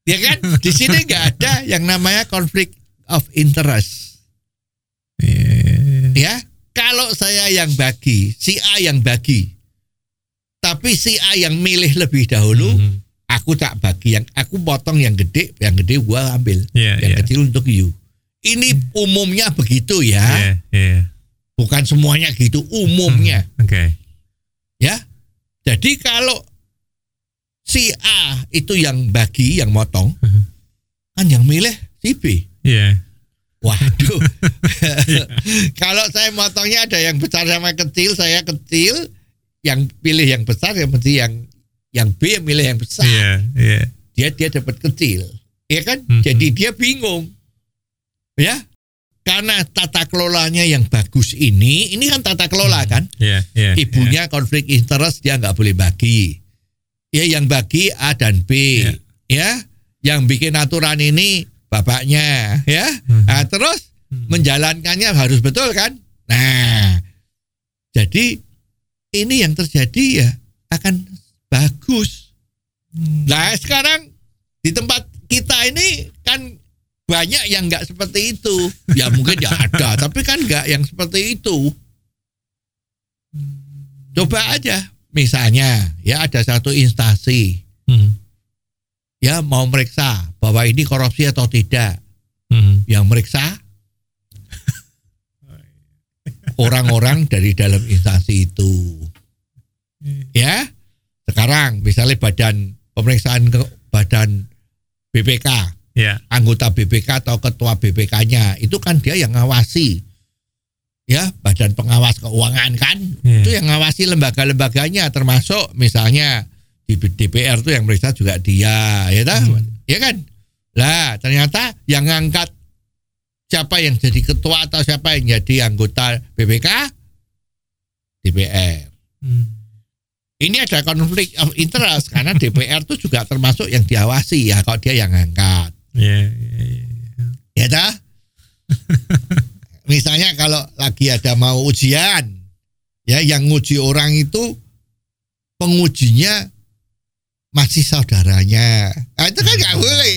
Ya kan? Di sini nggak ada yang namanya konflik of interest. Eh, Ya, kalau saya yang bagi, si A yang bagi, tapi si A yang milih lebih dahulu, hmm. aku tak bagi yang aku potong yang gede, yang gede gua ambil, Iya, yang iya. kecil untuk you. Ini umumnya begitu ya, Iya, iya. bukan semuanya gitu, umumnya. Oke. ya. Jadi kalau si A itu yang bagi, yang motong, Mhm. kan yang milih si B. Iya. Waduh. <laughs> kalau saya motongnya ada yang besar sama kecil, saya kecil, yang pilih yang besar, yang mesti yang yang B yang milih yang besar. Iya, iya. Dia dia dapat kecil, ya kan? Mhm. Jadi dia bingung, ya. Karena tata kelolanya yang bagus ini, ini kan tata kelola kan? Iya, iya. ibunya konflik interest dia nggak boleh bagi. Ya yang bagi A dan B. Ya. Ya, yang bikin aturan ini bapaknya, ya. Mhm. Nah, terus Hmm. menjalankannya harus betul kan? Nah, jadi ini yang terjadi ya akan bagus. Hmm. Nah, sekarang di tempat kita ini kan banyak yang nggak seperti itu. Ya mungkin ya ada, <laughs> tapi kan nggak yang seperti itu. Coba aja, misalnya ya ada satu instansi Hmm. ya mau meriksa bahwa ini korupsi atau tidak. Hmm. Yang meriksa <laughs> orang-orang dari dalam instansi itu. Ya, sekarang misalnya badan pemeriksaan ke badan BPK, Ya. anggota BPK atau ketua BPK-nya itu kan dia yang ngawasi. Ya, badan pengawas keuangan kan Iya. itu yang ngawasi lembaga-lembaganya termasuk misalnya di DPR tuh yang meriksa juga dia, ya tak? Hmm. Ya kan? Lah, ternyata yang ngangkat siapa yang jadi ketua atau siapa yang jadi anggota BPK DPR. Hmm. Ini ada konflik of interest karena DPR tuh juga termasuk yang diawasi ya kalau dia yang ngangkat. Iya, iya, iya. Ya dah. <laughs> Misalnya kalau lagi ada mau ujian, ya yang nguji orang itu pengujinya masih saudaranya. Nah, itu kan nggak boleh.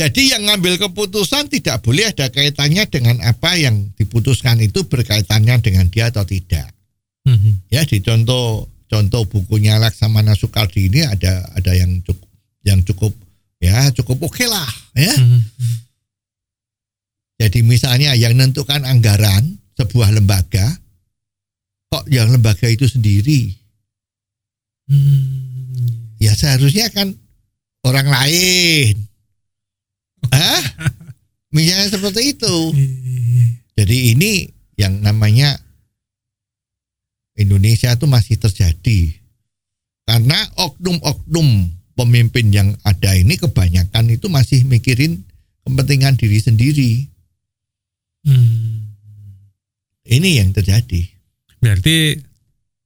Jadi yang ngambil keputusan tidak boleh ada kaitannya dengan apa yang diputuskan itu berkaitannya dengan dia atau tidak. Hmm. Ya di contoh contoh bukunya Laksamana Soekardi ini ada ada yang cukup yang cukup ya cukup oke lah ya. Hmm. Jadi misalnya yang menentukan anggaran sebuah lembaga kok yang lembaga itu sendiri Hmm. ya seharusnya kan orang lain. <laughs> Hah? Misalnya seperti itu. Jadi ini yang namanya Indonesia itu masih terjadi. Karena oknum-oknum pemimpin yang ada ini kebanyakan itu masih mikirin kepentingan diri sendiri. Hmm. Ini yang terjadi. Berarti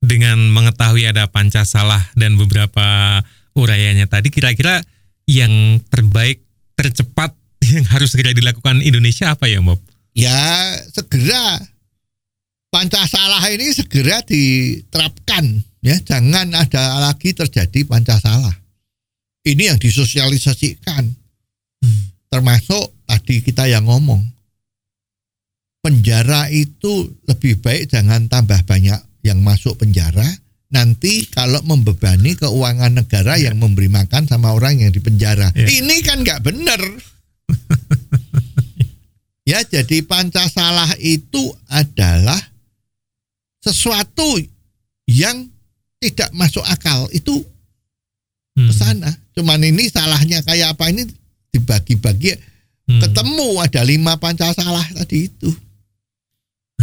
dengan mengetahui ada Pancasala dan beberapa urayanya tadi, kira-kira yang terbaik, tercepat <laughs> yang harus segera dilakukan Indonesia apa ya, Bob? Ya segera Pancasala ini segera diterapkan ya, jangan ada lagi terjadi Pancasala. Ini yang disosialisasikan. Termasuk tadi kita yang ngomong. Penjara itu lebih baik jangan tambah banyak yang masuk penjara. Nanti kalau membebani keuangan negara yang memberi makan sama orang yang di penjara. Ya. Ini kan nggak benar. <laughs> ya jadi Pancasala itu adalah sesuatu yang tidak masuk akal. Itu Hmm. ke sana. Cuman ini salahnya kayak apa ini dibagi-bagi Hmm. ketemu ada lima Pancasala tadi itu.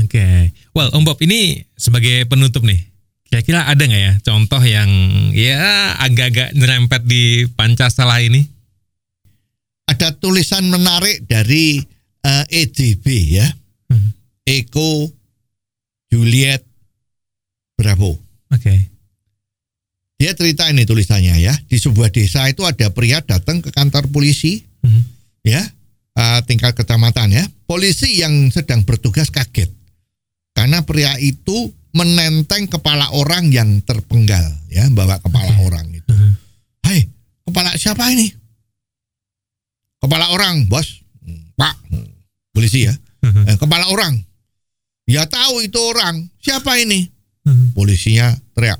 Oke, well Om Bob ini sebagai penutup nih, kira-kira ada nggak ya contoh yang ya agak-agak nyerempet di Pancasala ini? Ada tulisan menarik dari eh, EJB ya. Hmm. Eko Juliet Bravo. Oke, Dia cerita ini tulisannya ya. Di sebuah desa itu ada pria datang ke kantor polisi Hmm. ya eh, tingkat kecamatan ya. Polisi yang sedang bertugas kaget karena pria itu menenteng kepala orang yang terpenggal ya, bawa kepala Oke. orang itu. Hmm. Hai, kepala siapa ini? Kepala orang, bos. Hmm, Pak, Hmm, polisi ya. Hmm. Eh, kepala orang. Ya tahu itu orang. Siapa ini? Hmm. Polisinya teriak.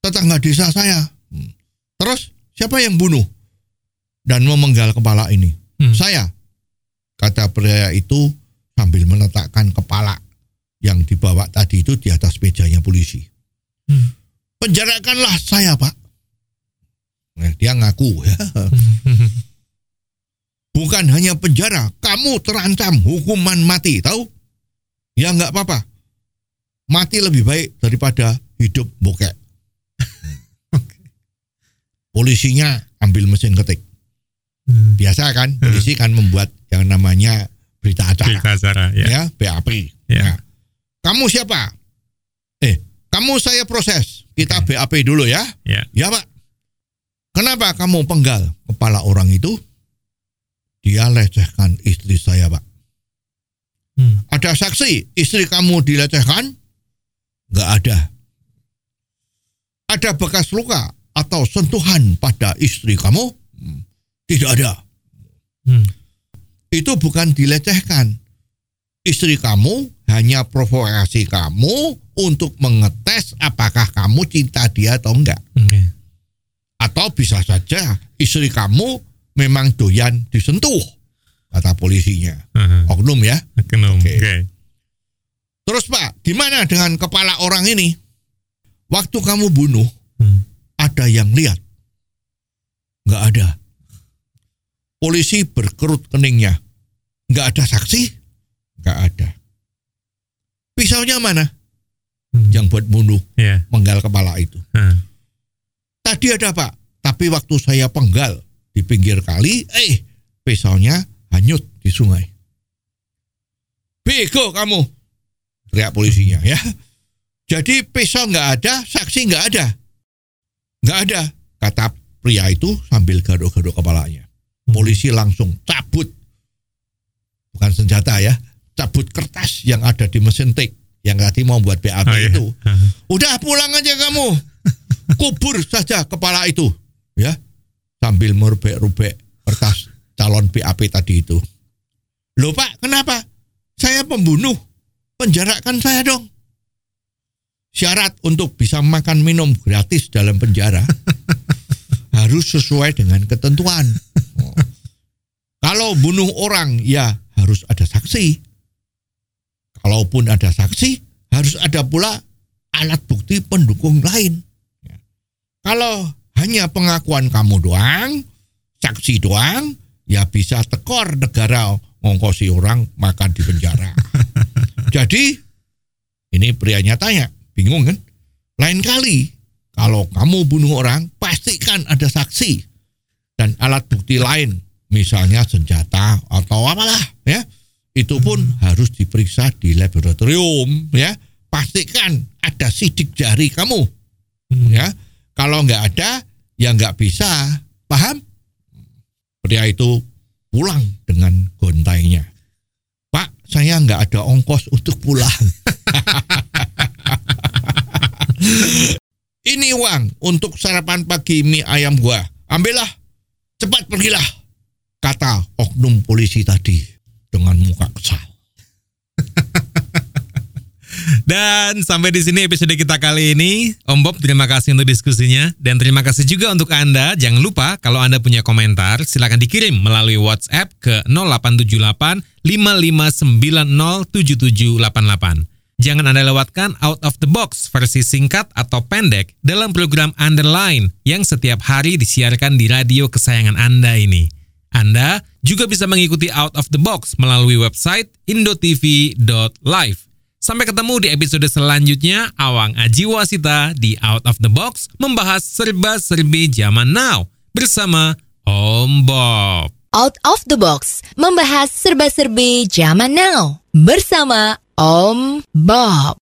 Tetangga desa saya. Hmm. Terus siapa yang bunuh dan memenggal kepala ini? Hmm. Saya. Kata pria itu sambil meletakkan kepala yang dibawa tadi itu di atas mejanya polisi. Hmm. Penjarakanlah saya, Pak. Nah, dia ngaku ya. <laughs> Bukan hanya penjara, kamu terancam hukuman mati, tahu? Ya nggak apa-apa. Mati lebih baik daripada hidup bokek. Polisinya ambil mesin ketik. Hmm. Biasa kan, polisi kan membuat yang namanya berita acara. Berita acara ya. ya, BAP. Ya. Nah, kamu siapa? Eh, kamu saya proses. Kita BAP dulu ya. Ya. Ya, Pak. Kenapa kamu penggal kepala orang itu? Dia lecehkan istri saya, Pak. Hmm. Ada saksi istri kamu dilecehkan? Nggak ada. Ada bekas luka atau sentuhan pada istri kamu? Hmm, Tidak ada. Hmm. Itu bukan dilecehkan. Istri kamu hanya provokasi kamu untuk mengetes apakah kamu cinta dia atau enggak. Oke. Atau bisa saja istri kamu memang doyan disentuh, kata polisinya. Hmm. Oknum ya. Oke. Oke. Oke. Terus Pak, gimana dengan kepala orang ini? Waktu kamu bunuh, Hmm. Ada yang lihat? Nggak ada. Polisi berkerut keningnya. Nggak ada saksi? Nggak ada. Pisaunya mana? Hmm. Yang buat bunuh, Ya. menggal kepala itu. Hmm. Tadi ada Pak, tapi waktu saya penggal di pinggir kali, eh pisaunya hanyut di sungai. Bego kamu, teriak polisinya ya. Jadi pisau nggak ada, saksi nggak ada, nggak ada, kata pria itu sambil garuk-garuk kepalanya. Polisi langsung cabut, bukan senjata ya, cabut kertas yang ada di mesin tik yang tadi mau buat BAP Oh, iya. itu. Hmm. Udah pulang aja kamu. Kubur saja kepala itu. Ya. Sambil merubek-rubek kertas calon BAP tadi itu. Loh Pak, kenapa? Saya pembunuh. Penjarakan saya dong. Syarat untuk bisa makan minum gratis dalam penjara <laughs> harus sesuai dengan ketentuan. Oh. <laughs> Kalau bunuh orang ya harus ada saksi. Kalaupun ada saksi, harus ada pula alat bukti pendukung lain. Ya. Kalau hanya pengakuan kamu doang, saksi doang, ya bisa tekor negara ngongkosi orang makan di penjara. <laughs> Jadi, ini prianya tanya, bingung kan? Lain kali, kalau kamu bunuh orang, pastikan ada saksi dan alat bukti lain, misalnya senjata atau apalah, ya. Itu pun harus diperiksa di laboratorium, ya. Pastikan ada sidik jari kamu. Hmm. Ya, kalau nggak ada, ya nggak bisa. Paham? Pria itu pulang dengan gontainya. Pak, saya nggak ada ongkos untuk pulang. <laughs> <laughs> Ini uang untuk sarapan pagi mie ayam gua. Ambillah, cepat pergilah. Kata oknum polisi tadi dengan muka kesal. <laughs> Dan sampai di sini episode kita kali ini. Om Bob terima kasih untuk diskusinya dan terima kasih juga untuk Anda. Jangan lupa kalau Anda punya komentar silakan dikirim melalui WhatsApp ke 0878 5590 7788. Jangan Anda lewatkan out of the box versi singkat atau pendek dalam program Underline yang setiap hari disiarkan di radio kesayangan Anda ini. Anda juga bisa mengikuti out of the box melalui website indotv.live. Sampai ketemu di episode selanjutnya, Awang Aji Wasita di Out of the Box membahas serba-serbi zaman now bersama Om Bob. Out of the Box membahas serba-serbi zaman now bersama Om Bob.